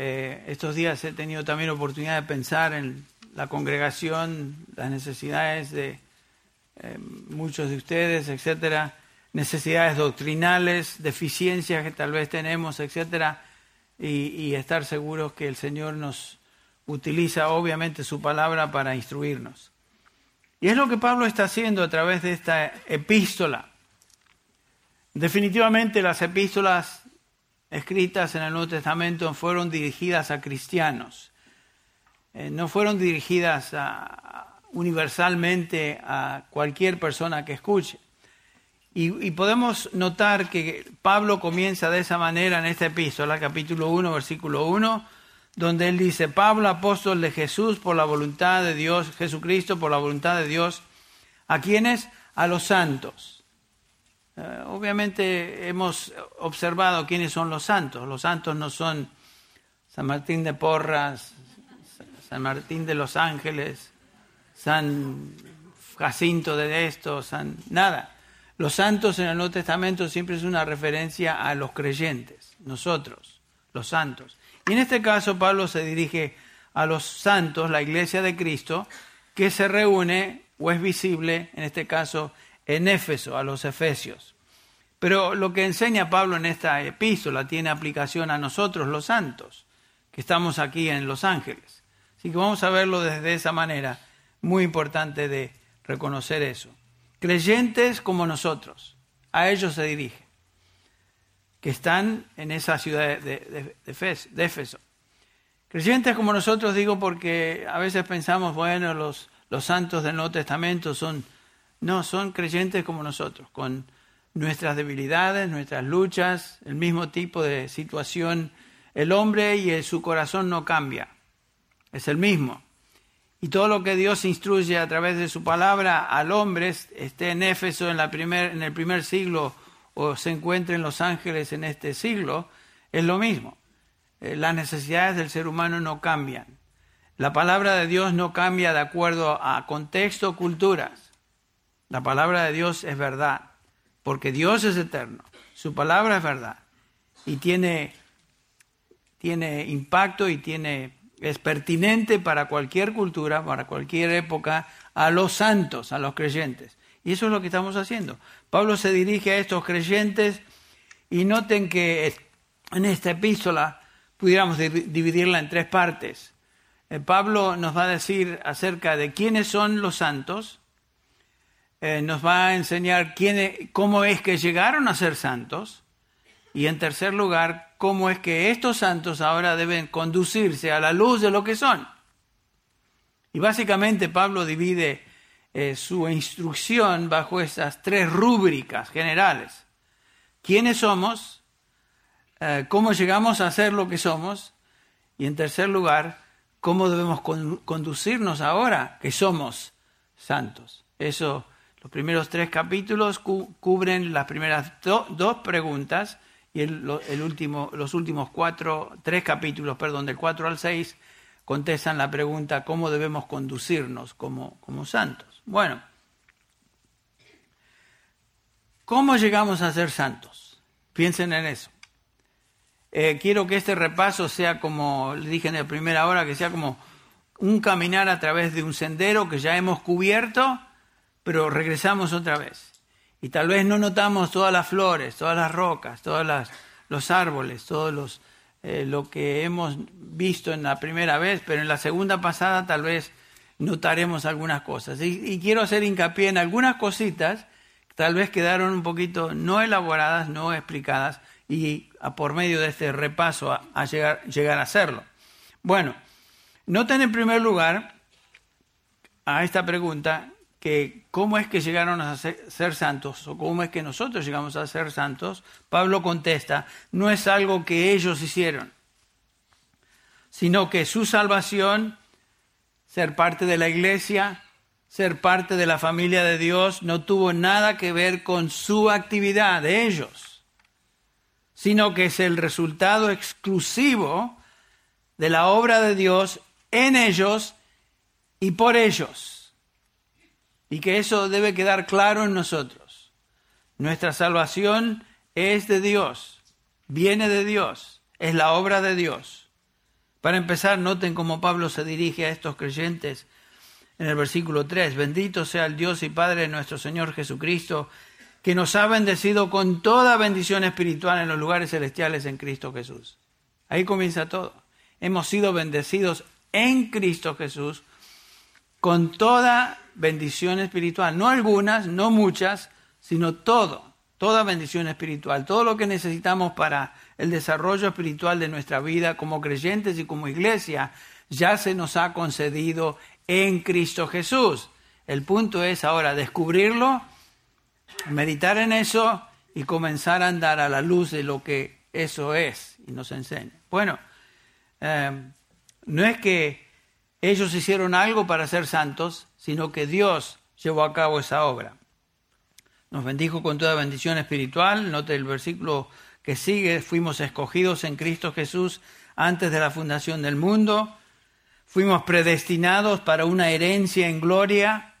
Eh, estos días he tenido también oportunidad de pensar en la congregación, las necesidades de eh, muchos de ustedes, etcétera, necesidades doctrinales, deficiencias que tal vez tenemos, etcétera, y, y estar seguros que el Señor nos utiliza obviamente su palabra para instruirnos. Y es lo que Pablo está haciendo a través de esta epístola. Definitivamente las epístolas escritas en el Nuevo Testamento fueron dirigidas a cristianos, eh, no fueron dirigidas universalmente a cualquier persona que escuche. Y, podemos notar que Pablo comienza de esa manera en esta epístola, capítulo 1, versículo 1, donde él dice, Pablo, apóstol de Jesús por la voluntad de Dios, Jesucristo por la voluntad de Dios, ¿a quiénes? A los santos obviamente hemos observado quiénes son los santos. Los santos no son San Martín de Porras, San Martín de los Ángeles, San Jacinto de esto, San... nada. Los santos en el Nuevo Testamento siempre es una referencia a los creyentes, nosotros, los santos. Y en este caso Pablo se dirige a los santos, la iglesia de Cristo, que se reúne o es visible, en este caso, en Éfeso, a los Efesios. Pero lo que enseña Pablo en esta epístola tiene aplicación a nosotros, los santos, que estamos aquí en Los Ángeles. Así que vamos a verlo desde esa manera. Muy importante de reconocer eso. Creyentes como nosotros, a ellos se dirige, que están en esa ciudad de, de Éfeso. Creyentes como nosotros digo porque a veces pensamos, bueno, los, los santos del Nuevo Testamento son no, son creyentes como nosotros, con nuestras debilidades, nuestras luchas, el mismo tipo de situación. El hombre y su corazón no cambia, es el mismo. Y todo lo que Dios instruye a través de su palabra al hombre, esté en Éfeso en, la primer, en el primer siglo o se encuentre en Los Ángeles en este siglo, es lo mismo. Eh, las necesidades del ser humano no cambian. La palabra de Dios no cambia de acuerdo a contexto, culturas. La palabra de Dios es verdad, porque Dios es eterno. Su palabra es verdad y tiene, tiene impacto y tiene, es pertinente para cualquier cultura, para cualquier época, a los santos, a los creyentes. Y eso es lo que estamos haciendo. Pablo se dirige a estos creyentes y noten que en esta epístola pudiéramos dividirla en tres partes. Eh, Pablo nos va a decir acerca de quiénes son los santos, eh, nos va a enseñar quién, cómo es que llegaron a ser santos y en tercer lugar, cómo es que estos santos ahora deben conducirse a la luz de lo que son. Y básicamente Pablo divide eh, su instrucción bajo esas tres rúbricas generales. ¿Quiénes somos? Eh, ¿Cómo llegamos a ser lo que somos? Y en tercer lugar, ¿cómo debemos conducirnos ahora que somos santos? Eso los primeros tres capítulos cubren las primeras dos preguntas y el, último, los últimos cuatro, tres capítulos, perdón, del 4 al 6, contestan la pregunta cómo debemos conducirnos como, como santos. Bueno, ¿cómo llegamos a ser santos? Piensen en eso. Eh, quiero que este repaso sea como le dije en la primera hora, que sea como un caminar a través de un sendero que ya hemos cubierto pero regresamos otra vez. Y tal vez no notamos todas las flores, todas las rocas, todos los árboles, todo los, eh, lo que hemos visto en la primera vez, pero en la segunda pasada tal vez notaremos algunas cosas. Y, quiero hacer hincapié en algunas cositas que tal vez quedaron un poquito no elaboradas, no explicadas, y por medio de este repaso a, llegar, llegar a hacerlo. Bueno, noten en primer lugar a esta pregunta que cómo es que llegaron a ser, santos o cómo es que nosotros llegamos a ser santos, Pablo contesta, no es algo que ellos hicieron, sino que su salvación, ser parte de la iglesia, ser parte de la familia de Dios, no tuvo nada que ver con su actividad de ellos, sino que es el resultado exclusivo de la obra de Dios en ellos y por ellos. Y que eso debe quedar claro en nosotros. Nuestra salvación es de Dios, viene de Dios, es la obra de Dios. Para empezar, noten cómo Pablo se dirige a estos creyentes en el versículo 3. Bendito sea el Dios y Padre de nuestro Señor Jesucristo, que nos ha bendecido con toda bendición espiritual en los lugares celestiales en Cristo Jesús. Ahí comienza todo. Hemos sido bendecidos en Cristo Jesús con toda bendición espiritual. No algunas, no muchas, sino todo. Toda bendición espiritual. Todo lo que necesitamos para el desarrollo espiritual de nuestra vida como creyentes y como iglesia ya se nos ha concedido en Cristo Jesús. El punto es ahora descubrirlo, meditar en eso y comenzar a andar a la luz de lo que eso es y nos enseña. Bueno, eh, no es que ellos hicieron algo para ser santos, sino que Dios llevó a cabo esa obra. Nos bendijo con toda bendición espiritual. Note el versículo que sigue, fuimos escogidos en Cristo Jesús antes de la fundación del mundo, fuimos predestinados para una herencia en gloria,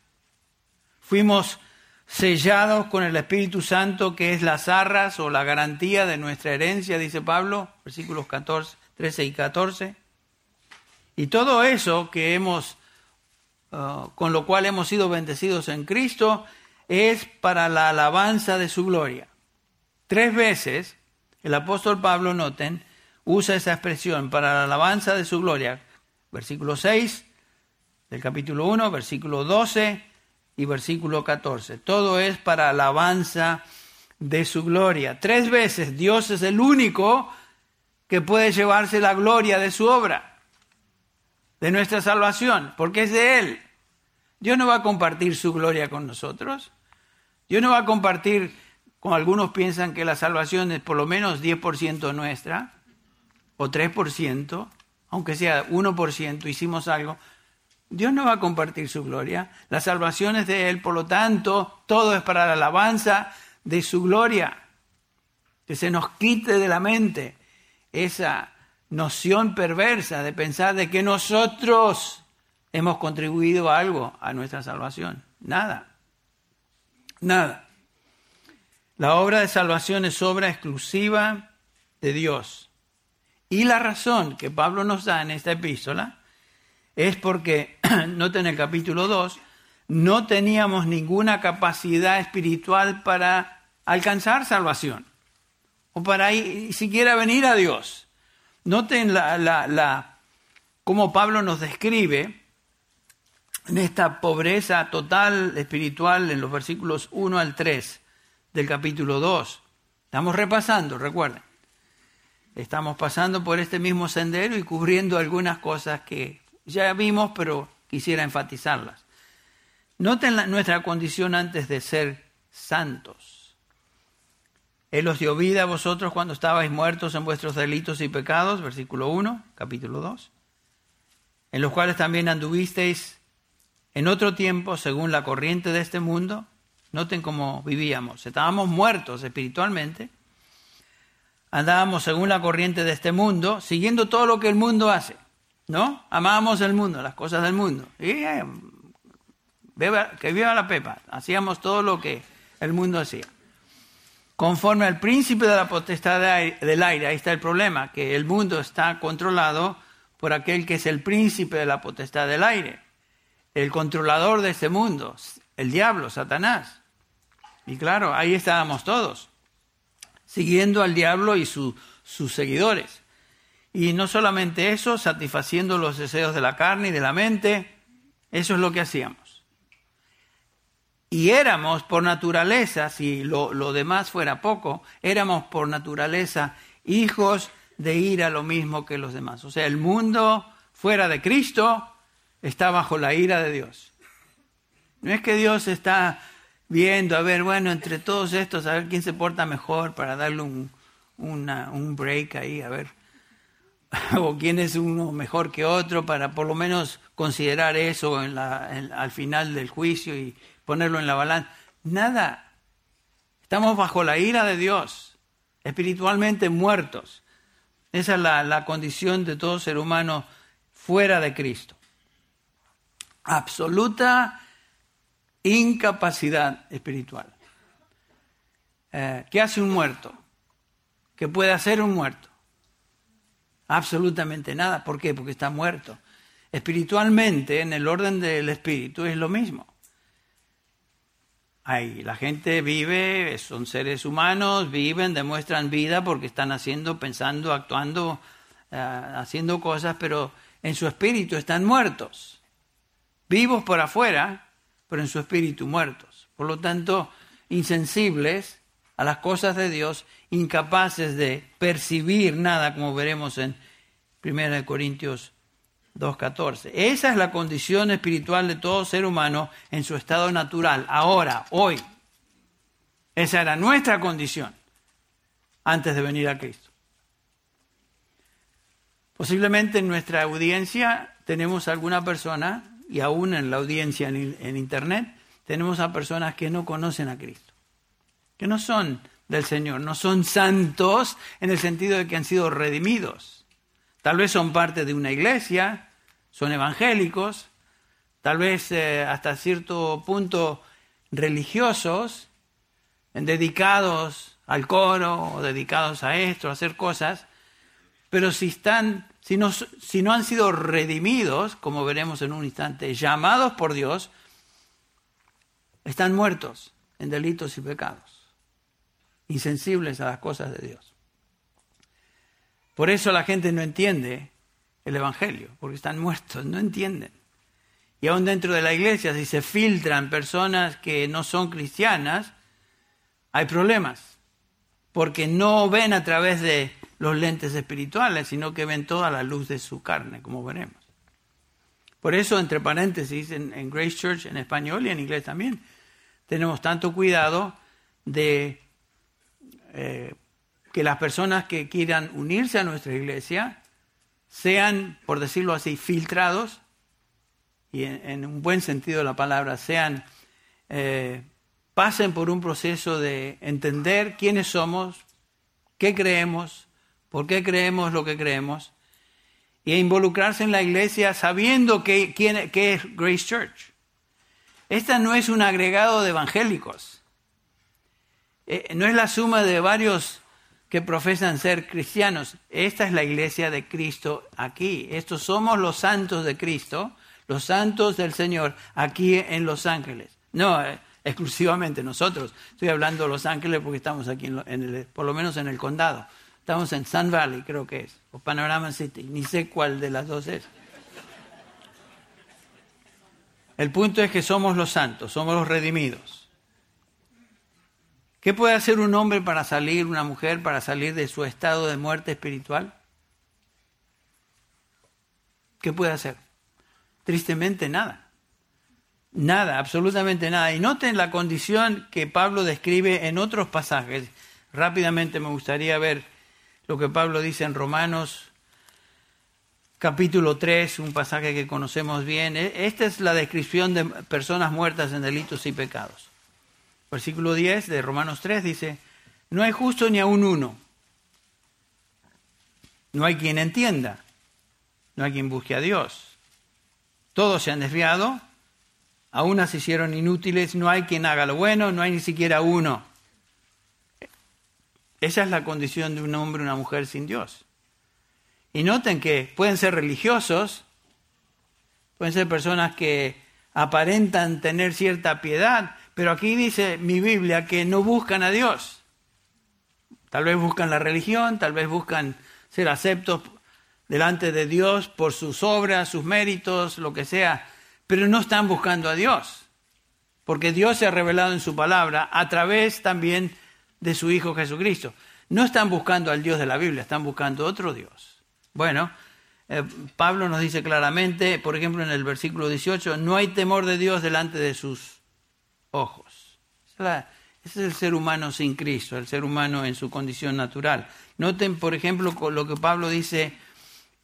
fuimos sellados con el Espíritu Santo, que es las arras o la garantía de nuestra herencia, dice Pablo, versículos 14, 13 y 14. Y todo eso que hemos, uh, con lo cual hemos sido bendecidos en Cristo, es para la alabanza de su gloria. Tres veces el apóstol Pablo, noten, usa esa expresión para la alabanza de su gloria. Versículo 6 del capítulo 1, versículo 12 y versículo 14. Todo es para alabanza de su gloria. Tres veces Dios es el único que puede llevarse la gloria de su obra, de nuestra salvación, porque es de Él. Dios no va a compartir su gloria con nosotros. Dios no va a compartir como algunos piensan que la salvación es por lo menos 10% nuestra, o 3%, aunque sea 1%, hicimos algo, Dios no va a compartir su gloria. La salvación es de Él, por lo tanto, todo es para la alabanza de su gloria. Que se nos quite de la mente esa noción perversa de pensar de que nosotros hemos contribuido algo a nuestra salvación. Nada. Nada. La obra de salvación es obra exclusiva de Dios. Y la razón que Pablo nos da en esta epístola es porque, noten el capítulo 2, no teníamos ninguna capacidad espiritual para alcanzar salvación o para siquiera venir a Dios. Noten la, cómo Pablo nos describe en esta pobreza total espiritual en los versículos 1 al 3 del capítulo 2. Estamos repasando, recuerden. Estamos pasando por este mismo sendero y cubriendo algunas cosas que ya vimos, pero quisiera enfatizarlas. Noten nuestra condición antes de ser santos. Él os dio vida a vosotros cuando estabais muertos en vuestros delitos y pecados, versículo 1, capítulo 2, en los cuales también anduvisteis en otro tiempo según la corriente de este mundo, Noten cómo vivíamos. Estábamos muertos espiritualmente. Andábamos según la corriente de este mundo, siguiendo todo lo que el mundo hace. ¿No? Amábamos el mundo, las cosas del mundo. Y eh, que viva la pepa. Hacíamos todo lo que el mundo hacía. Conforme al príncipe de la potestad del aire, ahí está el problema, que el mundo está controlado por aquel que es el príncipe de la potestad del aire, el controlador de este mundo, el diablo, Satanás. Y claro, ahí estábamos todos, siguiendo al diablo y sus seguidores. Y no solamente eso, satisfaciendo los deseos de la carne y de la mente, eso es lo que hacíamos. Y éramos por naturaleza, si lo, lo demás fuera poco, éramos por naturaleza hijos de ir a lo mismo que los demás. O sea, el mundo fuera de Cristo está bajo la ira de Dios. No es que Dios está viendo, a ver, bueno, entre todos estos, a ver quién se porta mejor para darle un, un break ahí, a ver, o quién es uno mejor que otro para por lo menos considerar eso en la, al final del juicio y ponerlo en la balanza. Nada. Estamos bajo la ira de Dios, espiritualmente muertos. Esa es la, la condición de todo ser humano fuera de Cristo. Absoluta incapacidad espiritual. Eh, ¿Qué hace un muerto? ¿Qué puede hacer un muerto? Absolutamente nada. ¿Por qué? Porque está muerto. Espiritualmente, en el orden del espíritu, es lo mismo. Ahí, la gente vive, son seres humanos, viven, demuestran vida porque están haciendo, pensando, actuando, eh, haciendo cosas, pero en su espíritu están muertos. Vivos por afuera, pero en su espíritu muertos. Por lo tanto, insensibles a las cosas de Dios, incapaces de percibir nada, como veremos en 1 Corintios 2.14. Esa es la condición espiritual de todo ser humano en su estado natural, ahora, hoy. Esa era nuestra condición antes de venir a Cristo. Posiblemente en nuestra audiencia tenemos alguna persona, y aún en la audiencia en, Internet, tenemos a personas que no conocen a Cristo, que no son del Señor, no son santos en el sentido de que han sido redimidos. Tal vez son parte de una iglesia, son evangélicos, tal vez eh, hasta cierto punto religiosos, dedicados al coro o dedicados a esto, a hacer cosas, pero si no han sido redimidos, como veremos en un instante, llamados por Dios, están muertos en delitos y pecados, insensibles a las cosas de Dios. Por eso la gente no entiende el Evangelio, porque están muertos, no entienden. Y aún dentro de la iglesia, si se filtran personas que no son cristianas, hay problemas, porque no ven a través de los lentes espirituales, sino que ven toda la luz de su carne, como veremos. Por eso, entre paréntesis, en, Grace Church en español y en inglés también, tenemos tanto cuidado de eh, que las personas que quieran unirse a nuestra iglesia sean, por decirlo así, filtrados, y en, un buen sentido de la palabra, sean, eh, pasen por un proceso de entender quiénes somos, qué creemos, por qué creemos lo que creemos, y involucrarse en la iglesia sabiendo qué es Grace Church. Esta no es un agregado de evangélicos, eh, no es la suma de varios que profesan ser cristianos. Esta es la iglesia de Cristo aquí. Estos somos los santos de Cristo, los santos del Señor aquí en Los Ángeles. No eh, exclusivamente nosotros. Estoy hablando de Los Ángeles porque estamos aquí, en, el, por lo menos en el condado. Estamos en Sun Valley, creo que es, o Panorama City. Ni sé cuál de las dos es. El punto es que somos los santos, somos los redimidos. ¿Qué puede hacer un hombre para salir, una mujer, para salir de su estado de muerte espiritual? ¿Qué puede hacer? Tristemente nada. Nada, absolutamente nada. Y noten la condición que Pablo describe en otros pasajes. Rápidamente me gustaría ver lo que Pablo dice en Romanos capítulo 3, un pasaje que conocemos bien. E, esta es la descripción de personas muertas en delitos y pecados. Versículo 10 de Romanos 3 dice, no hay justo ni aún uno. No hay quien entienda. No hay quien busque a Dios. Todos se han desviado. A unas se hicieron inútiles. No hay quien haga lo bueno. No hay ni siquiera uno. Esa es la condición de un hombre o una mujer sin Dios. Y noten que pueden ser religiosos, pueden ser personas que aparentan tener cierta piedad, pero aquí dice mi Biblia que no buscan a Dios. Tal vez buscan la religión, tal vez buscan ser aceptos delante de Dios por sus obras, sus méritos, lo que sea, pero no están buscando a Dios, porque Dios se ha revelado en su palabra a través también de su Hijo Jesucristo. No están buscando al Dios de la Biblia, están buscando otro Dios. Bueno, eh, Pablo nos dice claramente, por ejemplo en el versículo 18, no hay temor de Dios delante de sus ojos. ese es el ser humano sin Cristo, el ser humano en su condición natural. Noten, por ejemplo, lo que Pablo dice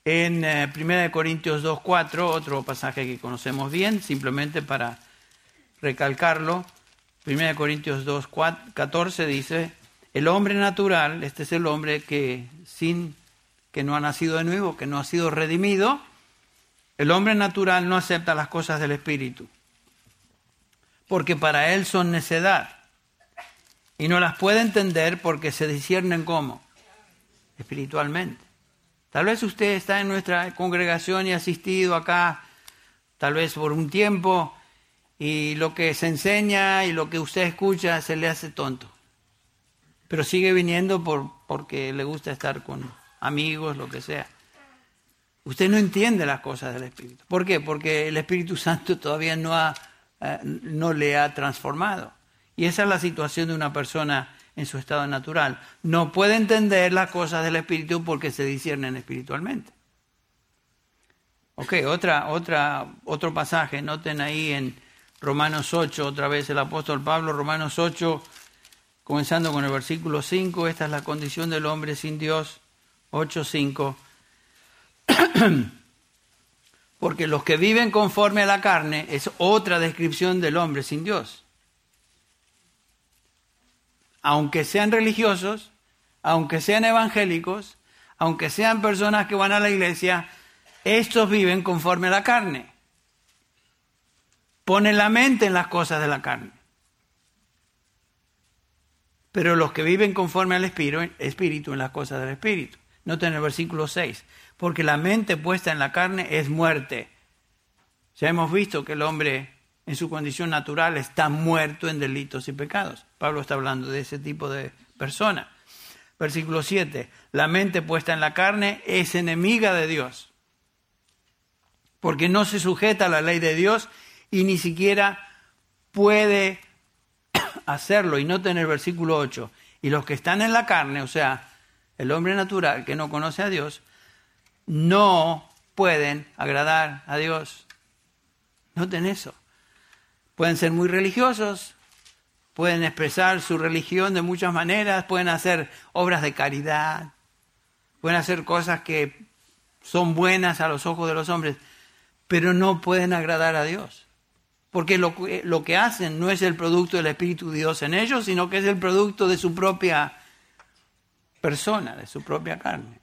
en 1 eh, Corintios 2.4, otro pasaje que conocemos bien, simplemente para recalcarlo. 1 Corintios 2.14 dice, el hombre natural, este es el hombre que sin que no ha nacido de nuevo, que no ha sido redimido, el hombre natural no acepta las cosas del Espíritu, porque para él son necedad. Y no las puede entender porque se disciernen como espiritualmente. Tal vez usted está en nuestra congregación y ha asistido acá, tal vez por un tiempo, y lo que se enseña y lo que usted escucha se le hace tonto. Pero sigue viniendo por, porque le gusta estar con amigos, lo que sea. Usted no entiende las cosas del Espíritu. ¿Por qué? Porque el Espíritu Santo todavía no, ha, no le ha transformado. Y esa es la situación de una persona en su estado natural. No puede entender las cosas del Espíritu porque se disciernen espiritualmente. Ok, otra, otra, otro pasaje, noten ahí en Romanos 8, otra vez el apóstol Pablo, Romanos 8, comenzando con el versículo 5, esta es la condición del hombre sin Dios, 8, 5. Porque los que viven conforme a la carne es otra descripción del hombre sin Dios. Aunque sean religiosos, aunque sean evangélicos, aunque sean personas que van a la iglesia, estos viven conforme a la carne pone la mente en las cosas de la carne. Pero los que viven conforme al espíritu, en las cosas del espíritu. Noten el versículo 6, porque la mente puesta en la carne es muerte. Ya hemos visto que el hombre en su condición natural está muerto en delitos y pecados. Pablo está hablando de ese tipo de persona. Versículo 7, la mente puesta en la carne es enemiga de Dios, porque no se sujeta a la ley de Dios y ni siquiera puede hacerlo. Y noten el versículo 8. Y los que están en la carne, o sea, el hombre natural que no conoce a Dios, no pueden agradar a Dios. Noten eso. Pueden ser muy religiosos, pueden expresar su religión de muchas maneras, pueden hacer obras de caridad, pueden hacer cosas que son buenas a los ojos de los hombres, pero no pueden agradar a Dios porque lo, lo, que hacen no es el producto del Espíritu de Dios en ellos, sino que es el producto de su propia persona, de su propia carne.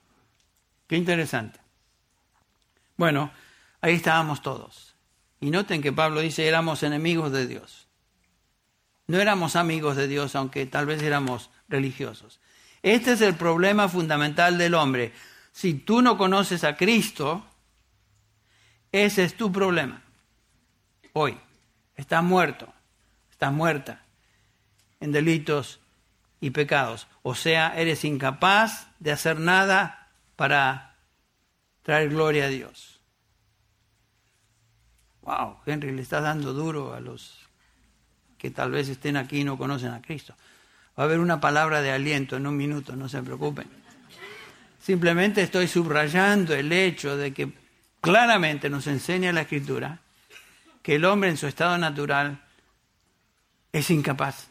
Qué interesante. Bueno, ahí estábamos todos. Y noten que Pablo dice, éramos enemigos de Dios. No éramos amigos de Dios, aunque tal vez éramos religiosos. Este es el problema fundamental del hombre. Si tú no conoces a Cristo, ese es tu problema. Hoy. Estás muerto, estás muerta en delitos y pecados. O sea, eres incapaz de hacer nada para traer gloria a Dios. Wow, Henry, le estás dando duro a los que tal vez estén aquí y no conocen a Cristo. Va a haber una palabra de aliento en un minuto, no se preocupen. Simplemente estoy subrayando el hecho de que claramente nos enseña la Escritura que el hombre en su estado natural es incapaz,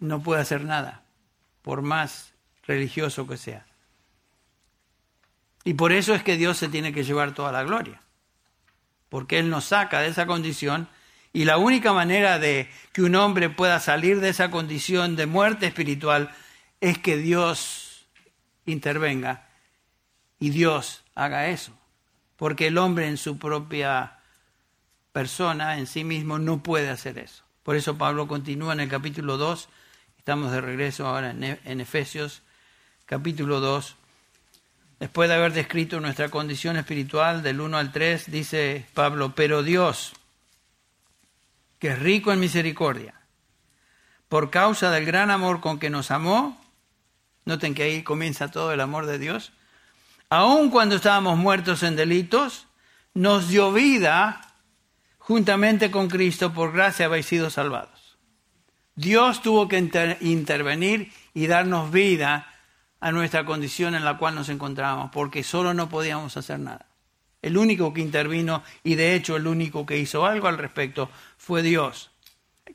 no puede hacer nada, por más religioso que sea. Y por eso es que Dios se tiene que llevar toda la gloria, porque Él nos saca de esa condición y la única manera de que un hombre pueda salir de esa condición de muerte espiritual es que Dios intervenga y Dios haga eso, porque el hombre en su propia persona en sí mismo no puede hacer eso. Por eso Pablo continúa en el capítulo 2, estamos de regreso ahora en Efesios, capítulo 2. Después de haber descrito nuestra condición espiritual del 1 al 3, dice Pablo, pero Dios, que es rico en misericordia, por causa del gran amor con que nos amó, noten que ahí comienza todo el amor de Dios, aun cuando estábamos muertos en delitos, nos dio vida juntamente con Cristo, por gracia habéis sido salvados. Dios tuvo que intervenir y darnos vida a nuestra condición en la cual nos encontrábamos, porque solo no podíamos hacer nada. El único que intervino y de hecho el único que hizo algo al respecto fue Dios.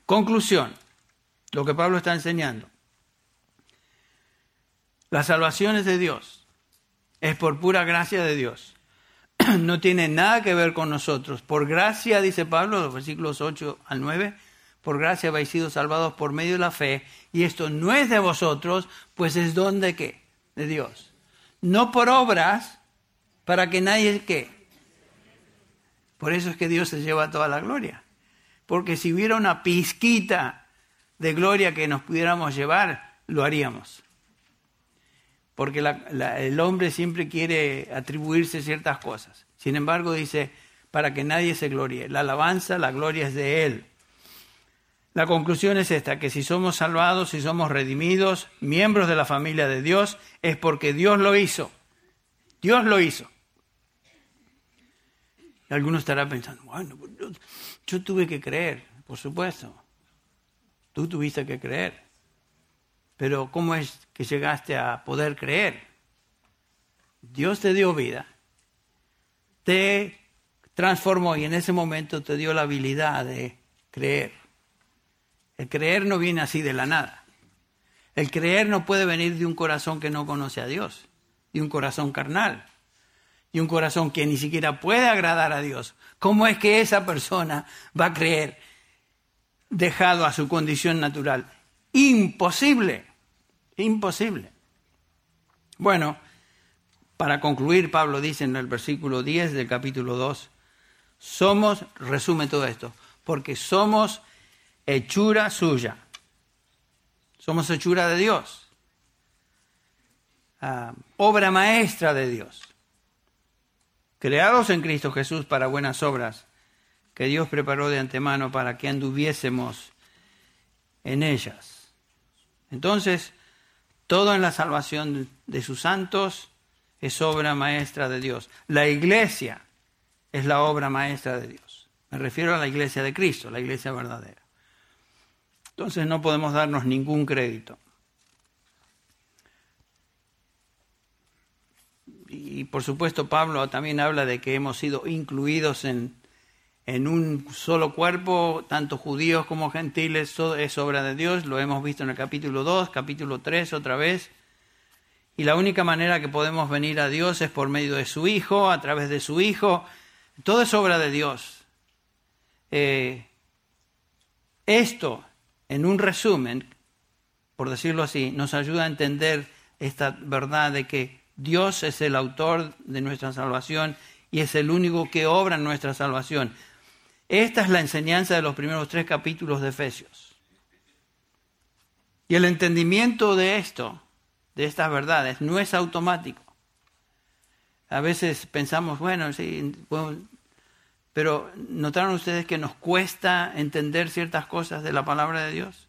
Conclusión, lo que Pablo está enseñando. La salvación es de Dios, es por pura gracia de Dios. no tiene nada que ver con nosotros. Por gracia, dice Pablo, los versículos 8 al 9, por gracia habéis sido salvados por medio de la fe, y esto no es de vosotros, pues es don de qué? De Dios. No por obras, para que nadie qué. Por eso es que Dios se lleva toda la gloria. Porque si hubiera una pizquita de gloria que nos pudiéramos llevar, lo haríamos. porque el hombre siempre quiere atribuirse ciertas cosas. Sin embargo, dice, para que nadie se gloríe. La alabanza, la gloria es de Él. La conclusión es esta, que si somos salvados, si somos redimidos, miembros de la familia de Dios, es porque Dios lo hizo. Dios lo hizo. Y alguno estará pensando, bueno, pues yo tuve que creer, por supuesto. Tú tuviste que creer. Pero ¿cómo es que llegaste a poder creer? Dios te dio vida, te transformó y en ese momento te dio la habilidad de creer. El creer no viene así de la nada. El creer no puede venir de un corazón que no conoce a Dios, de un corazón carnal, y un corazón que ni siquiera puede agradar a Dios. ¿Cómo es que esa persona va a creer dejado a su condición natural? Imposible, imposible. Bueno, para concluir, Pablo dice en el versículo 10 del capítulo 2, somos, resume todo esto, porque somos hechura suya. Somos hechura de Dios. Ah, obra maestra de Dios. Creados en Cristo Jesús para buenas obras que Dios preparó de antemano para que anduviésemos en ellas. Entonces, todo en la salvación de sus santos es obra maestra de Dios. La iglesia es la obra maestra de Dios. Me refiero a la iglesia de Cristo, la iglesia verdadera. Entonces no podemos darnos ningún crédito. Y por supuesto Pablo también habla de que hemos sido incluidos en, en un solo cuerpo, tanto judíos como gentiles, es obra de Dios, lo hemos visto en el capítulo 2, capítulo 3 otra vez. Y la única manera que podemos venir a Dios es por medio de su Hijo, a través de su Hijo. Todo es obra de Dios. Eh, esto en un resumen, por decirlo así, nos ayuda a entender esta verdad de que Dios es el autor de nuestra salvación y es el único que obra en nuestra salvación. Esta es la enseñanza de los primeros tres capítulos de Efesios. Y el entendimiento de esto, de estas verdades, no es automático. A veces pensamos, bueno, sí, pero ¿notaron ustedes que nos cuesta entender ciertas cosas de la palabra de Dios?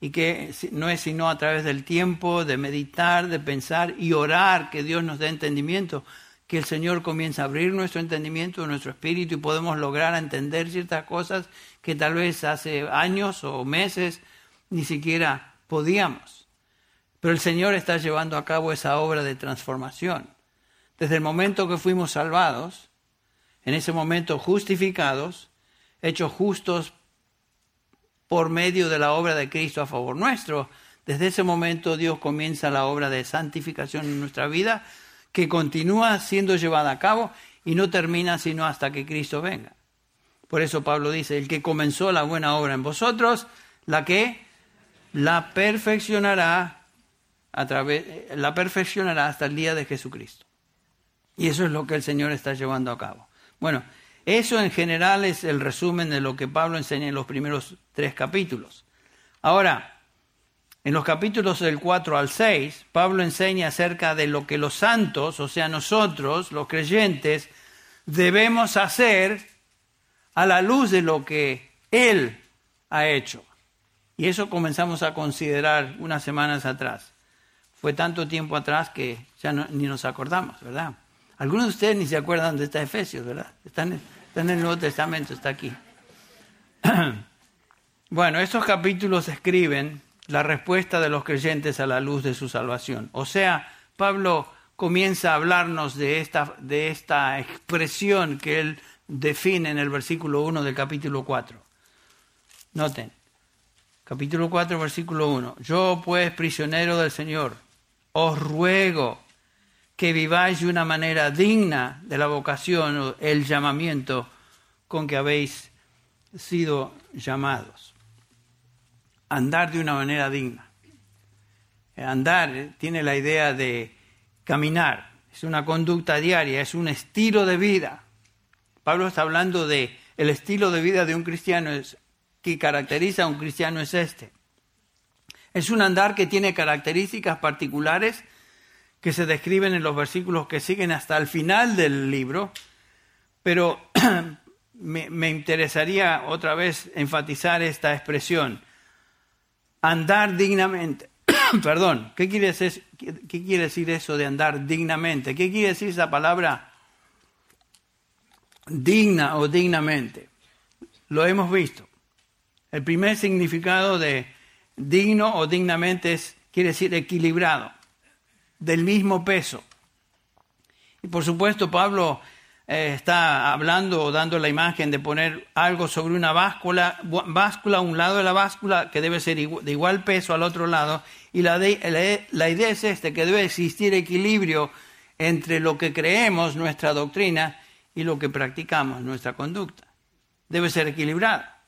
Y que no es sino a través del tiempo, de meditar, de pensar y orar que Dios nos dé entendimiento, que el Señor comienza a abrir nuestro entendimiento, nuestro espíritu y podemos lograr entender ciertas cosas que tal vez hace años o meses ni siquiera podíamos. Pero el Señor está llevando a cabo esa obra de transformación. Desde el momento que fuimos salvados, en ese momento justificados, hechos justos por medio de la obra de Cristo a favor nuestro. Desde ese momento Dios comienza la obra de santificación en nuestra vida, que continúa siendo llevada a cabo y no termina sino hasta que Cristo venga. Por eso Pablo dice, el que comenzó la buena obra en vosotros, la que la perfeccionará a través la perfeccionará hasta el día de Jesucristo. Y eso es lo que el Señor está llevando a cabo. Bueno, eso en general es el resumen de lo que Pablo enseña en los primeros tres capítulos. Ahora, en los capítulos del 4 al 6, Pablo enseña acerca de lo que los santos, o sea, nosotros, los creyentes, debemos hacer a la luz de lo que Él ha hecho. Y eso comenzamos a considerar unas semanas atrás. Fue tanto tiempo atrás que ya ni nos acordamos, ¿verdad? Algunos de ustedes ni se acuerdan dónde está Efesios, ¿verdad? Están, en el Nuevo Testamento, está aquí. bueno, estos capítulos escriben la respuesta de los creyentes a la luz de su salvación. O sea, Pablo comienza a hablarnos de esta, de esta expresión que él define en el versículo 1 del capítulo 4. Noten, capítulo 4, versículo 1. Yo pues, prisionero del Señor, os ruego que viváis de una manera digna de la vocación o el llamamiento con que habéis sido llamados. Andar de una manera digna. Andar tiene la idea de caminar, es una conducta diaria, es un estilo de vida. Pablo está hablando de el estilo de vida de un cristiano que caracteriza a un cristiano es este. Es un andar que tiene características particulares que se describen en los versículos que siguen hasta el final del libro, pero me, interesaría otra vez enfatizar esta expresión, andar dignamente. Perdón, ¿qué quiere, decir, ¿qué quiere decir eso de andar dignamente? ¿Qué quiere decir esa palabra digna o dignamente? Lo hemos visto. El primer significado de digno o dignamente es, quiere decir equilibrado, del mismo peso. Y por supuesto Pablo eh, está hablando o dando la imagen de poner algo sobre una báscula, báscula un lado de la báscula que debe ser de igual peso al otro lado. Y la, la idea es este, que debe existir equilibrio entre lo que creemos, nuestra doctrina, y lo que practicamos, nuestra conducta. Debe ser equilibrada.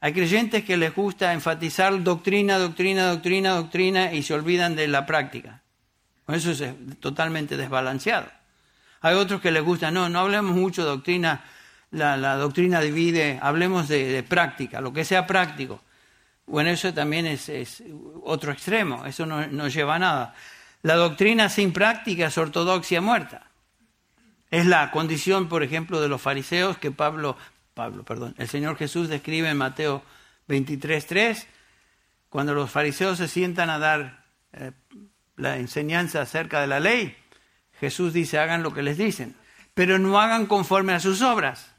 Hay creyentes que les gusta enfatizar doctrina, doctrina, doctrina, doctrina y se olvidan de la práctica. Eso es totalmente desbalanceado. Hay otros que les gusta, no, no hablemos mucho de doctrina, la, doctrina divide, hablemos de, práctica, lo que sea práctico. Bueno, eso también es, otro extremo, eso no, no, lleva a nada. La doctrina sin práctica es ortodoxia muerta. Es la condición, por ejemplo, de los fariseos que Pablo, Pablo, perdón, el Señor Jesús describe en Mateo 23.3, cuando los fariseos se sientan a dar eh, la enseñanza acerca de la ley, Jesús dice, hagan lo que les dicen, pero no hagan conforme a sus obras,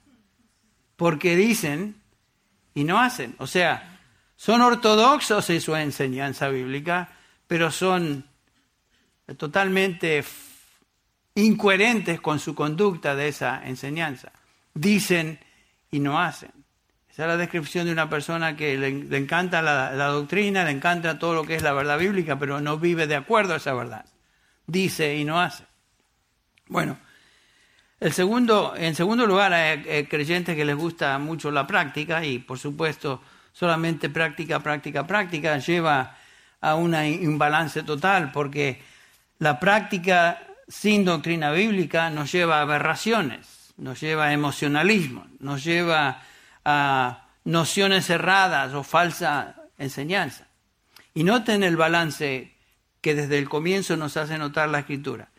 porque dicen y no hacen. O sea, son ortodoxos en su enseñanza bíblica, pero son totalmente incoherentes con su conducta de esa enseñanza. Dicen y no hacen. Es la descripción de una persona que le, encanta la, doctrina, le encanta todo lo que es la verdad bíblica, pero no vive de acuerdo a esa verdad. Dice y no hace. Bueno, el segundo, en segundo lugar, hay, creyentes que les gusta mucho la práctica y, por supuesto, solamente práctica, práctica, práctica lleva a un imbalance total porque la práctica sin doctrina bíblica nos lleva a aberraciones, nos lleva a emocionalismo, nos lleva nociones erradas o falsa enseñanza. Y noten el balance que desde el comienzo nos hace notar la escritura.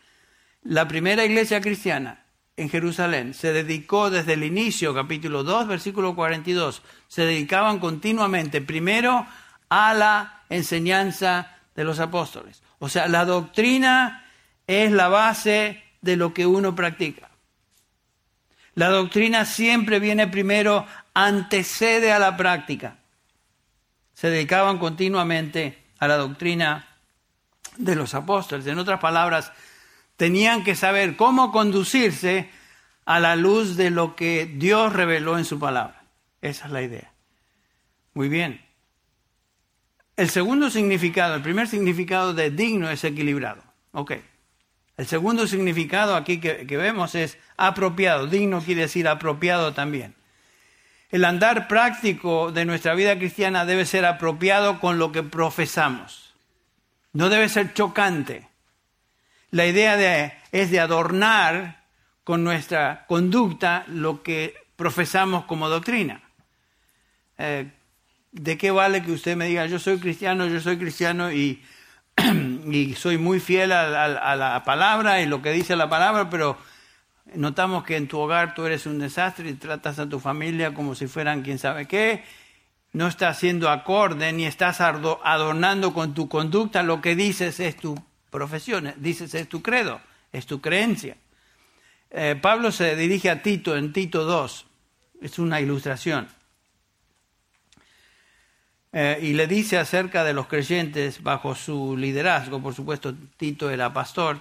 La primera iglesia cristiana en Jerusalén se dedicó desde el inicio, capítulo 2, versículo 42, se dedicaban continuamente primero a la enseñanza de los apóstoles. O sea, la doctrina es la base de lo que uno practica. La doctrina siempre viene primero, antecede a la práctica. Se dedicaban continuamente a la doctrina de los apóstoles. En otras palabras, tenían que saber cómo conducirse a la luz de lo que Dios reveló en su palabra. Esa es la idea. Muy bien. El segundo significado, el primer significado de digno es equilibrado. Ok. El segundo significado aquí que, que vemos es apropiado. Digno quiere decir apropiado también. El andar práctico de nuestra vida cristiana debe ser apropiado con lo que profesamos. No debe ser chocante. La idea de, es de adornar con nuestra conducta lo que profesamos como doctrina. Eh, ¿De qué vale que usted me diga, yo soy cristiano, yo soy cristiano y, soy muy fiel a, la palabra y lo que dice la palabra, pero notamos que en tu hogar tú eres un desastre y tratas a tu familia como si fueran quién sabe qué, no estás siendo acorde ni estás adornando con tu conducta. Lo que dices es tu profesión, dices es tu credo, es tu creencia. Eh, Pablo se dirige a Tito en Tito 2, es una ilustración. Eh, y le dice acerca de los creyentes bajo su liderazgo, por supuesto Tito era pastor,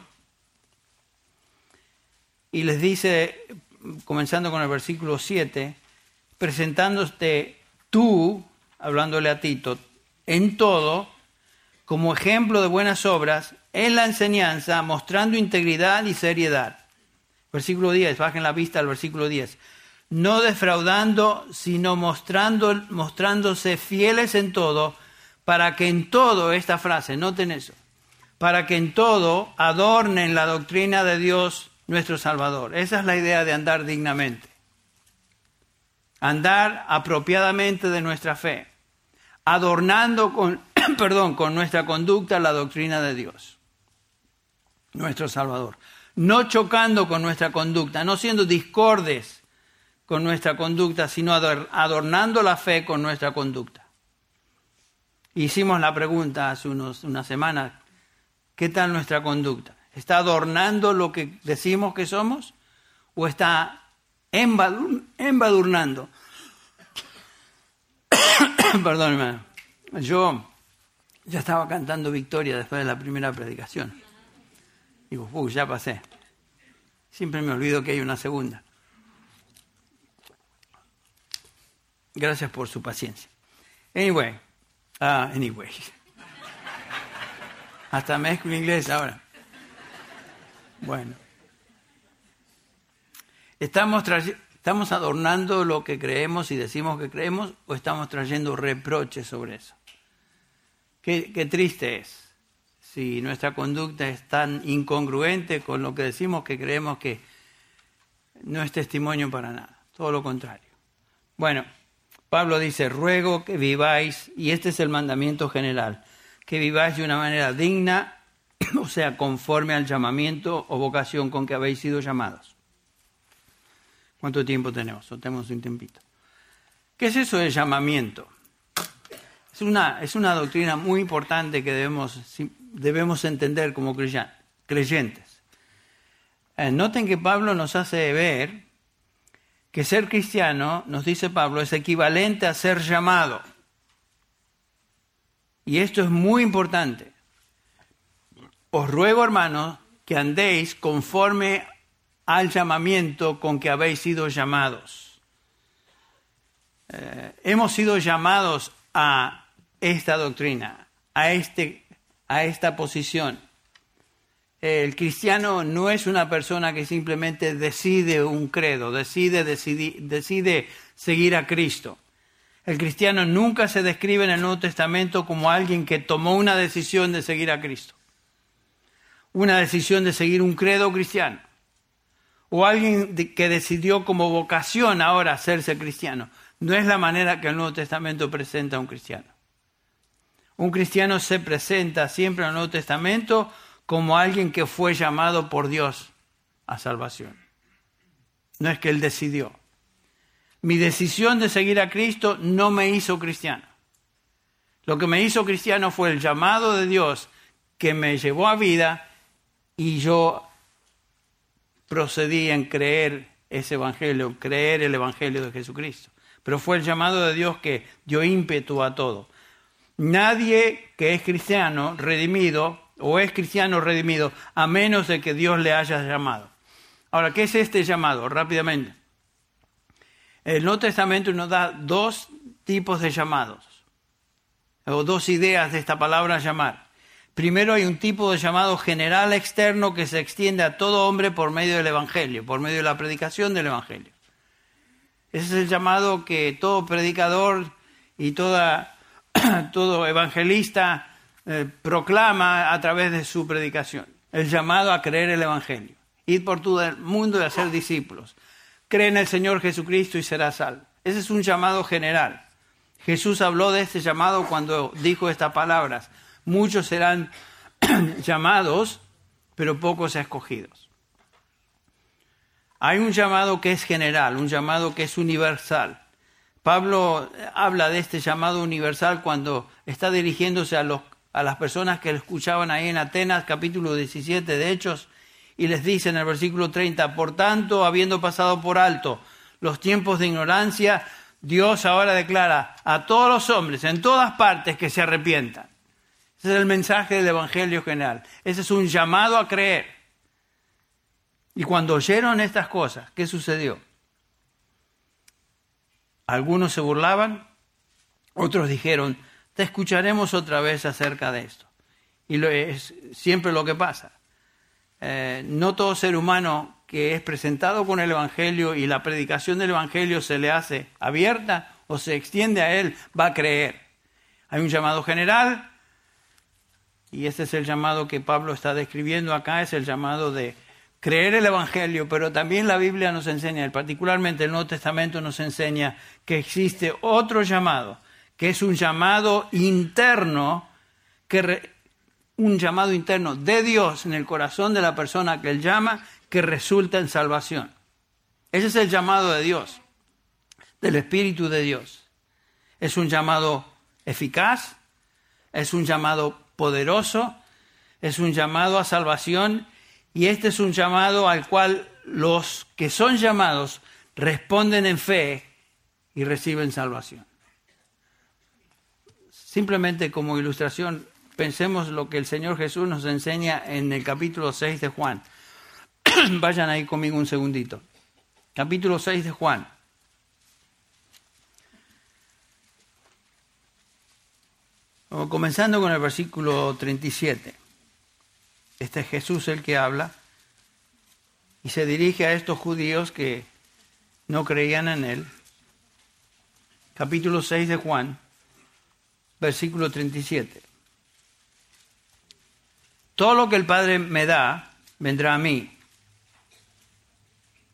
y les dice, comenzando con el versículo 7, presentándote tú, hablándole a Tito, en todo, como ejemplo de buenas obras, en la enseñanza, mostrando integridad y seriedad. Versículo 10, bajen la vista al versículo 10. No defraudando, sino mostrando, mostrándose fieles en todo, para que en todo, esta frase, noten eso, para que en todo adornen la doctrina de Dios nuestro Salvador. Esa es la idea de andar dignamente. Andar apropiadamente de nuestra fe, adornando con, perdón, con nuestra conducta la doctrina de Dios. nuestro Salvador. No chocando con nuestra conducta, no siendo discordes con nuestra conducta, sino adornando la fe con nuestra conducta. Hicimos la pregunta hace unos, unas semanas, ¿qué tal nuestra conducta? ¿Está adornando lo que decimos que somos o está embadurnando? Perdón, hermano. Yo ya estaba cantando victoria después de la primera predicación. Digo, uy, ya pasé. Siempre me olvido que hay una segunda. Gracias por su paciencia. Anyway, uh, anyway. Hasta mezclo inglés ahora. Bueno. ¿Estamos, ¿Estamos adornando lo que creemos y decimos que creemos o estamos trayendo reproches sobre eso? Qué, qué triste es si nuestra conducta es tan incongruente con lo que decimos que creemos que no es testimonio para nada. Todo lo contrario. Bueno, Pablo dice, ruego que viváis, y este es el mandamiento general, que viváis de una manera digna, o sea, conforme al llamamiento o vocación con que habéis sido llamados. ¿Cuánto tiempo tenemos? Tenemos un tiempito. ¿Qué es eso del llamamiento? Es una, es una doctrina muy importante que debemos, debemos entender como creyentes. Eh, noten que Pablo nos hace ver que ser cristiano, nos dice Pablo, es equivalente a ser llamado. Y esto es muy importante. Os ruego, hermanos, que andéis conforme al llamamiento con que habéis sido llamados. Eh, hemos sido llamados a esta doctrina, a, este, a esta posición el cristiano no es una persona que simplemente decide un credo, decide, decide seguir a Cristo. El cristiano nunca se describe en el Nuevo Testamento como alguien que tomó una decisión de seguir a Cristo, una decisión de seguir un credo cristiano, o alguien que decidió como vocación ahora hacerse cristiano. No es la manera que el Nuevo Testamento presenta a un cristiano. Un cristiano se presenta siempre en el Nuevo Testamento como alguien que fue llamado por Dios a salvación. No es que Él decidió. Mi decisión de seguir a Cristo no me hizo cristiano. Lo que me hizo cristiano fue el llamado de Dios que me llevó a vida y yo procedí en creer ese evangelio, creer el evangelio de Jesucristo. Pero fue el llamado de Dios que dio ímpetu a todo. Nadie que es cristiano, redimido, o es cristiano redimido, a menos de que Dios le haya llamado. Ahora, ¿qué es este llamado? Rápidamente. El Nuevo Testamento nos da dos tipos de llamados, o dos ideas de esta palabra llamar. Primero hay un tipo de llamado general externo que se extiende a todo hombre por medio del Evangelio, por medio de la predicación del Evangelio. Ese es el llamado que todo predicador y toda, todo evangelista eh, proclama a través de su predicación. El llamado a creer el Evangelio. Ir por todo el mundo y hacer discípulos. Cree en el Señor Jesucristo y serás salvo. Ese es un llamado general. Jesús habló de este llamado cuando dijo estas palabras. Muchos serán llamados, pero pocos escogidos. Hay un llamado que es general, un llamado que es universal. Pablo habla de este llamado universal cuando está dirigiéndose a las personas que le escuchaban ahí en Atenas, capítulo 17 de Hechos, y les dice en el versículo 30, por tanto, habiendo pasado por alto los tiempos de ignorancia, Dios ahora declara a todos los hombres en todas partes que se arrepientan. Ese es el mensaje del Evangelio general. Ese es un llamado a creer. Y cuando oyeron estas cosas, ¿qué sucedió? Algunos se burlaban, otros dijeron, te escucharemos otra vez acerca de esto. Y es siempre lo que pasa. Eh, no todo ser humano que es presentado con el Evangelio y la predicación del Evangelio se le hace abierta o se extiende a él, va a creer. Hay un llamado general, y este es el llamado que Pablo está describiendo acá, es el llamado de creer el Evangelio, pero también la Biblia nos enseña, particularmente el Nuevo Testamento nos enseña que existe otro llamado, que es un llamado interno que, un llamado interno de Dios en el corazón de la persona que él llama que resulta en salvación. Ese es el llamado de Dios, del Espíritu de Dios. Es un llamado eficaz, es un llamado poderoso, es un llamado a salvación y este es un llamado al cual los que son llamados responden en fe y reciben salvación. Simplemente como ilustración, pensemos lo que el Señor Jesús nos enseña en el capítulo 6 de Juan. Vayan ahí conmigo un segundito. Capítulo 6 de Juan. Comenzando con el versículo 37. Este es Jesús el que habla y se dirige a estos judíos que no creían en él. Capítulo 6 de Juan, versículo 37. Todo lo que el Padre me da vendrá a mí.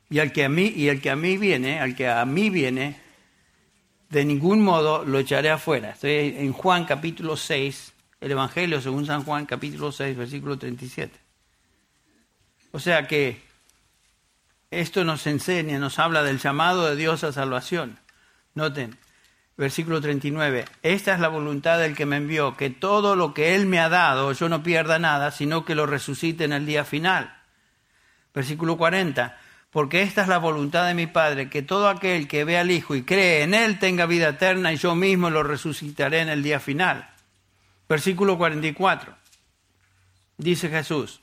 Y al que a mí y el que a mí viene, al que a mí viene, de ningún modo lo echaré afuera. Estoy en Juan capítulo 6, el Evangelio según San Juan capítulo 6, versículo 37. O sea que esto nos enseña, nos habla del llamado de Dios a salvación. Noten, versículo 39, esta es la voluntad del que me envió, que todo lo que Él me ha dado yo no pierda nada, sino que lo resucite en el día final. Versículo 40, porque esta es la voluntad de mi Padre, que todo aquel que ve al Hijo y cree en Él tenga vida eterna y yo mismo lo resucitaré en el día final. Versículo 44, dice Jesús,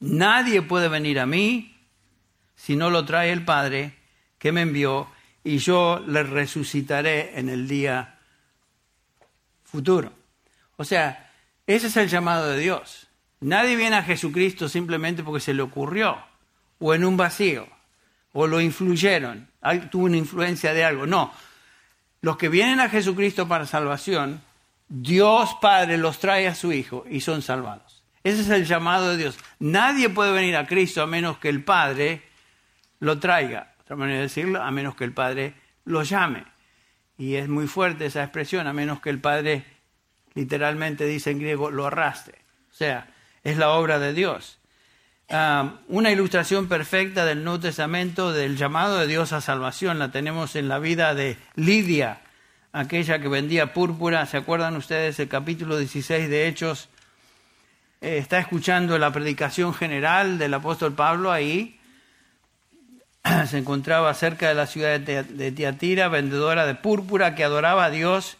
nadie puede venir a mí si no lo trae el Padre que me envió y yo le resucitaré en el día futuro. O sea, ese es el llamado de Dios. Nadie viene a Jesucristo simplemente porque se le ocurrió, o en un vacío, o lo influyeron, tuvo una influencia de algo. No, los que vienen a Jesucristo para salvación, Dios Padre los trae a su Hijo y son salvados. Ese es el llamado de Dios. Nadie puede venir a Cristo a menos que el Padre lo traiga otra manera de decirlo, a menos que el Padre lo llame. Y es muy fuerte esa expresión, a menos que el Padre, literalmente dice en griego, lo arrastre. O sea, es la obra de Dios. Ah, una ilustración perfecta del Nuevo Testamento del llamado de Dios a salvación la tenemos en la vida de Lidia, aquella que vendía púrpura. ¿Se acuerdan ustedes el capítulo 16 de Hechos? Eh, está escuchando la predicación general del apóstol Pablo ahí se encontraba cerca de la ciudad de Tiatira, vendedora de púrpura que adoraba a Dios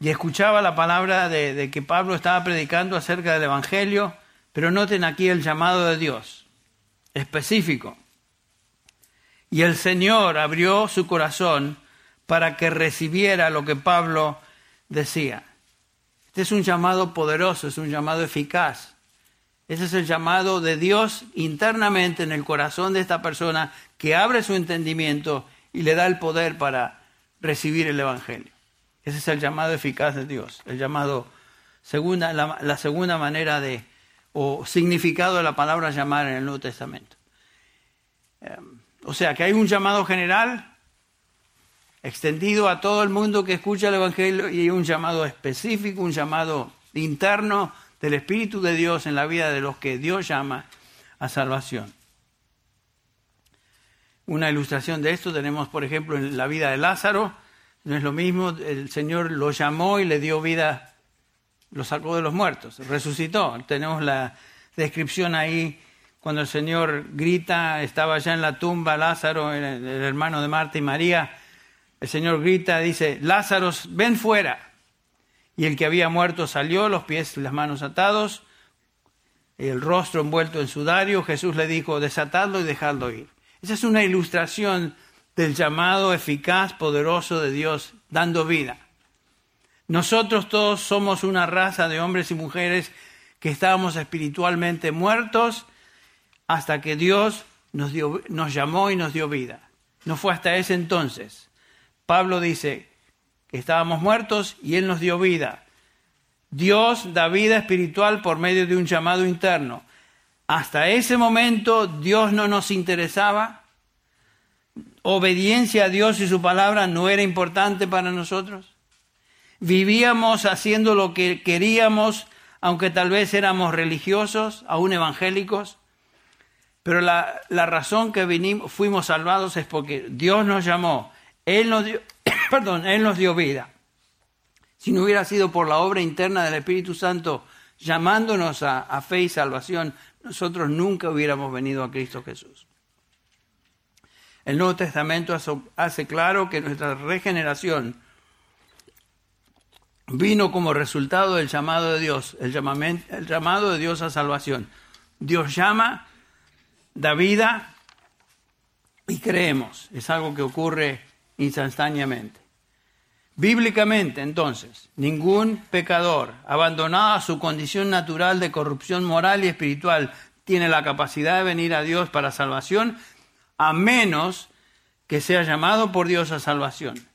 y escuchaba la palabra de, que Pablo estaba predicando acerca del Evangelio, pero noten aquí el llamado de Dios, específico. Y el Señor abrió su corazón para que recibiera lo que Pablo decía. Este es un llamado poderoso, es un llamado eficaz. Ese es el llamado de Dios internamente en el corazón de esta persona que abre su entendimiento y le da el poder para recibir el Evangelio. Ese es el llamado eficaz de Dios, el llamado segunda, la, segunda manera de o significado de la palabra llamar en el Nuevo Testamento. Em, o sea que hay un llamado general extendido a todo el mundo que escucha el Evangelio y un llamado específico, un llamado interno del Espíritu de Dios en la vida de los que Dios llama a salvación. Una ilustración de esto tenemos, por ejemplo, en la vida de Lázaro. No es lo mismo, el Señor lo llamó y le dio vida, lo sacó de los muertos, resucitó. Tenemos la descripción ahí cuando el Señor grita, estaba ya en la tumba Lázaro, el, hermano de Marta y María. El Señor grita, dice, Lázaro, ven fuera. Y el que había muerto salió, los pies y las manos atados, el rostro envuelto en sudario. Jesús le dijo, desatadlo y dejadlo ir. Esa es una ilustración del llamado eficaz, poderoso de Dios, dando vida. Nosotros todos somos una raza de hombres y mujeres que estábamos espiritualmente muertos hasta que Dios nos, llamó y nos dio vida. No fue hasta ese entonces. Pablo dice, que estábamos muertos y Él nos dio vida. Dios da vida espiritual por medio de un llamado interno. Hasta ese momento Dios no nos interesaba. Obediencia a Dios y su palabra no era importante para nosotros. Vivíamos haciendo lo que queríamos, aunque tal vez éramos religiosos, aún evangélicos, pero la, razón que vinimos, fuimos salvados es porque Dios nos llamó, Él nos dio, perdón, Él nos dio vida. Si no hubiera sido por la obra interna del Espíritu Santo llamándonos a fe y salvación, nosotros nunca hubiéramos venido a Cristo Jesús. El Nuevo Testamento hace claro que nuestra regeneración vino como resultado del llamado de Dios, el, el llamado de Dios a salvación. Dios llama, da vida y creemos. Es algo que ocurre instantáneamente. Bíblicamente, entonces, ningún pecador, abandonado a su condición natural de corrupción moral y espiritual, tiene la capacidad de venir a Dios para salvación, a menos que sea llamado por Dios a salvación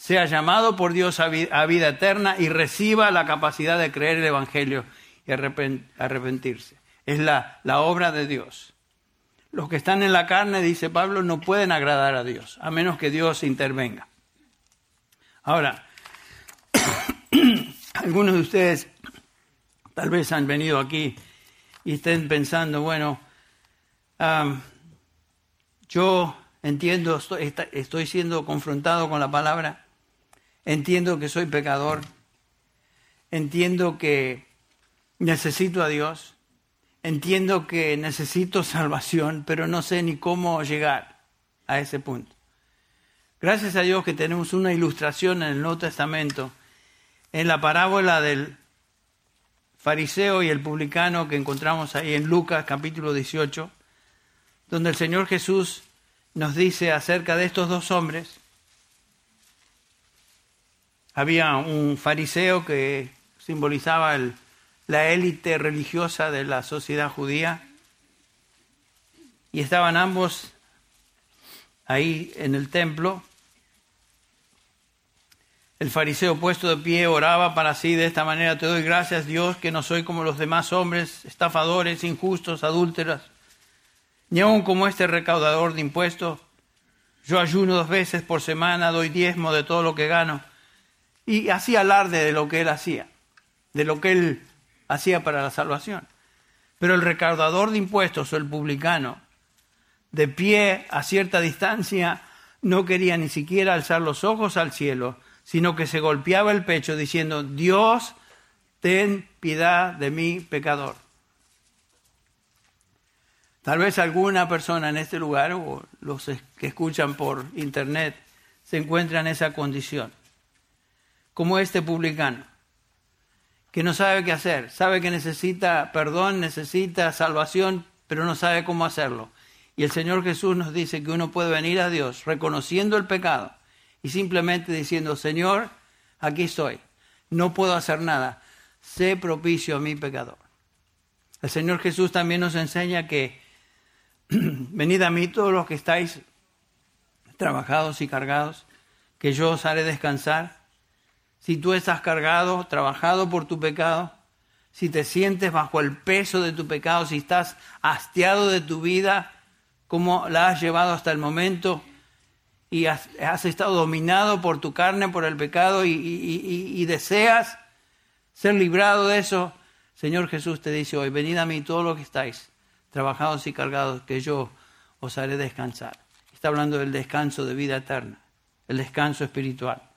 sea llamado por Dios a vida eterna y reciba la capacidad de creer el Evangelio y arrepentirse. Es la, la obra de Dios. Los que están en la carne, dice Pablo, no pueden agradar a Dios, a menos que Dios intervenga. Ahora, algunos de ustedes tal vez han venido aquí y estén pensando, bueno, yo entiendo, estoy, estoy siendo confrontado con la palabra, entiendo que soy pecador, entiendo que necesito a Dios, entiendo que necesito salvación, pero no sé ni cómo llegar a ese punto. Gracias a Dios que tenemos una ilustración en el Nuevo Testamento, en la parábola del fariseo y el publicano que encontramos ahí en Lucas capítulo 18, donde el Señor Jesús nos dice acerca de estos dos hombres había un fariseo que simbolizaba la élite religiosa de la sociedad judía y estaban ambos ahí en el templo. El fariseo puesto de pie oraba para sí de esta manera, te doy gracias Dios que no soy como los demás hombres, estafadores, injustos, adúlteros, ni aun como este recaudador de impuestos. Yo ayuno dos veces por semana, doy diezmo de todo lo que gano y hacía alarde de lo que él hacía, de lo que él hacía para la salvación. Pero el recaudador de impuestos o el publicano, de pie a cierta distancia, no quería ni siquiera alzar los ojos al cielo, sino que se golpeaba el pecho diciendo, Dios, ten piedad de mí, pecador. Tal vez alguna persona en este lugar o los que escuchan por internet se encuentran en esa condición como este publicano, que no sabe qué hacer, sabe que necesita perdón, necesita salvación, pero no sabe cómo hacerlo. Y el Señor Jesús nos dice que uno puede venir a Dios reconociendo el pecado y simplemente diciendo, Señor, aquí estoy, no puedo hacer nada, sé propicio a mi pecador. El Señor Jesús también nos enseña que venid a mí todos los que estáis trabajados y cargados, que yo os haré descansar si tú estás cargado, trabajado por tu pecado, si te sientes bajo el peso de tu pecado, si estás hastiado de tu vida, como la has llevado hasta el momento, y has, estado dominado por tu carne, por el pecado, y, y deseas ser librado de eso, Señor Jesús te dice hoy, venid a mí todos los que estáis trabajados y cargados, que yo os haré descansar. Está hablando del descanso de vida eterna, el descanso espiritual.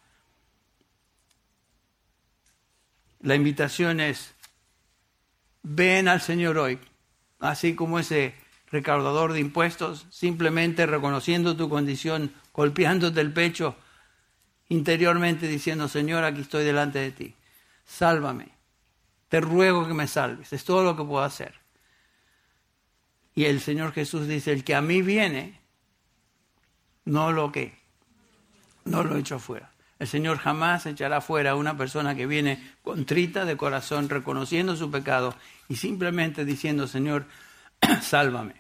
La invitación es, ven al Señor hoy, así como ese recaudador de impuestos, simplemente reconociendo tu condición, golpeándote el pecho interiormente diciendo, Señor, aquí estoy delante de ti, sálvame, te ruego que me salves, es todo lo que puedo hacer. Y el Señor Jesús dice, el que a mí viene, no lo que, no lo echo afuera. El Señor jamás echará fuera a una persona que viene contrita de corazón, reconociendo su pecado y simplemente diciendo, Señor, sálvame.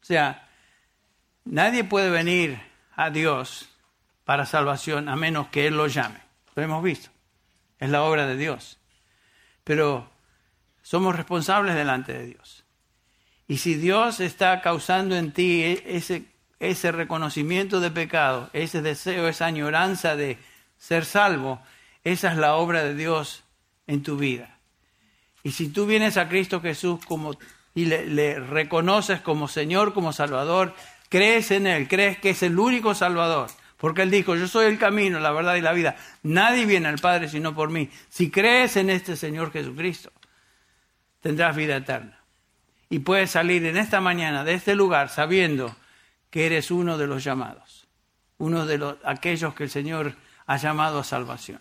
O sea, nadie puede venir a Dios para salvación a menos que Él lo llame. Lo hemos visto. Es la obra de Dios. Pero somos responsables delante de Dios. Y si Dios está causando en ti e-, ese ese reconocimiento de pecado, ese deseo, esa añoranza de ser salvo, esa es la obra de Dios en tu vida. Y si tú vienes a Cristo Jesús como, y le, le reconoces como Señor, como Salvador, crees en Él, crees que es el único Salvador, porque Él dijo, yo soy el camino, la verdad y la vida. Nadie viene al Padre sino por mí. Si crees en este Señor Jesucristo, tendrás vida eterna. Y puedes salir en esta mañana de este lugar sabiendo que eres uno de los llamados, uno de los, aquellos que el Señor ha llamado a salvación.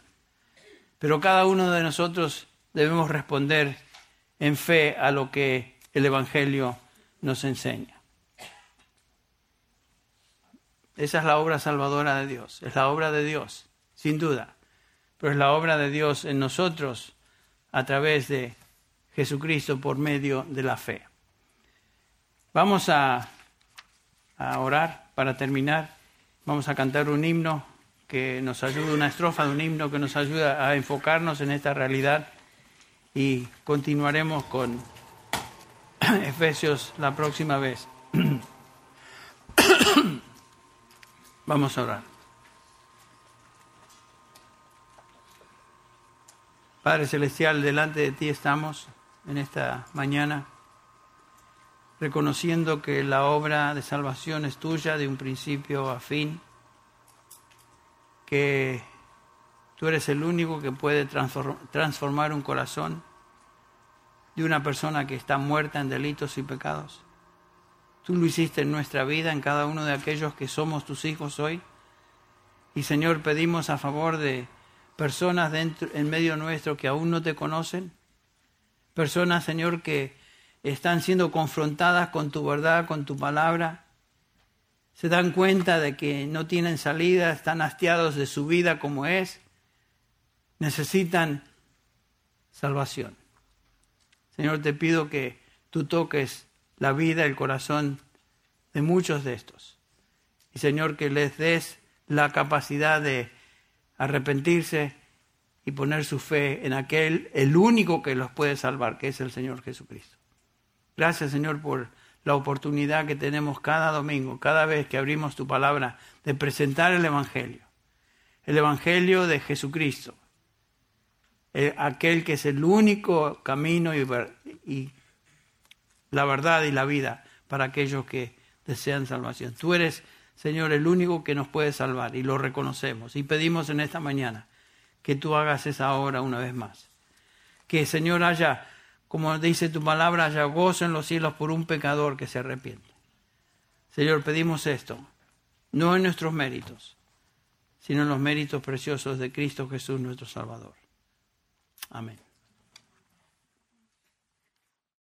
Pero cada uno de nosotros debemos responder en fe a lo que el Evangelio nos enseña. Esa es la obra salvadora de Dios, es la obra de Dios, sin duda, pero es la obra de Dios en nosotros a través de Jesucristo por medio de la fe. Vamos a, a orar para terminar. Vamos a cantar un himno que nos ayuda, una estrofa de un himno que nos ayuda a enfocarnos en esta realidad y continuaremos con Efesios la próxima vez. Vamos a orar. Padre Celestial, delante de ti estamos en esta mañana, reconociendo que la obra de salvación es tuya de un principio a fin, que tú eres el único que puede transformar un corazón de una persona que está muerta en delitos y pecados. Tú lo hiciste en nuestra vida, en cada uno de aquellos que somos tus hijos hoy. Y Señor, pedimos a favor de personas dentro, en medio nuestro que aún no te conocen. Personas, Señor, que están siendo confrontadas con tu verdad, con tu palabra. Se dan cuenta de que no tienen salida, están hastiados de su vida como es. Necesitan salvación. Señor, te pido que tú toques la vida, el corazón de muchos de estos. Y Señor, que les des la capacidad de arrepentirse y poner su fe en aquel, el único que los puede salvar, que es el Señor Jesucristo. Gracias, Señor, por la oportunidad que tenemos cada domingo, cada vez que abrimos tu palabra, de presentar el Evangelio. El Evangelio de Jesucristo. aquel que es el único camino y la verdad y la vida para aquellos que desean salvación. Tú eres, Señor, el único que nos puede salvar y lo reconocemos. Y pedimos en esta mañana que tú hagas esa obra una vez más. Que, Señor, haya, como dice tu palabra, haya gozo en los cielos por un pecador que se arrepiente. Señor, pedimos esto, no en nuestros méritos, sino en los méritos preciosos de Cristo Jesús, nuestro Salvador. Amén.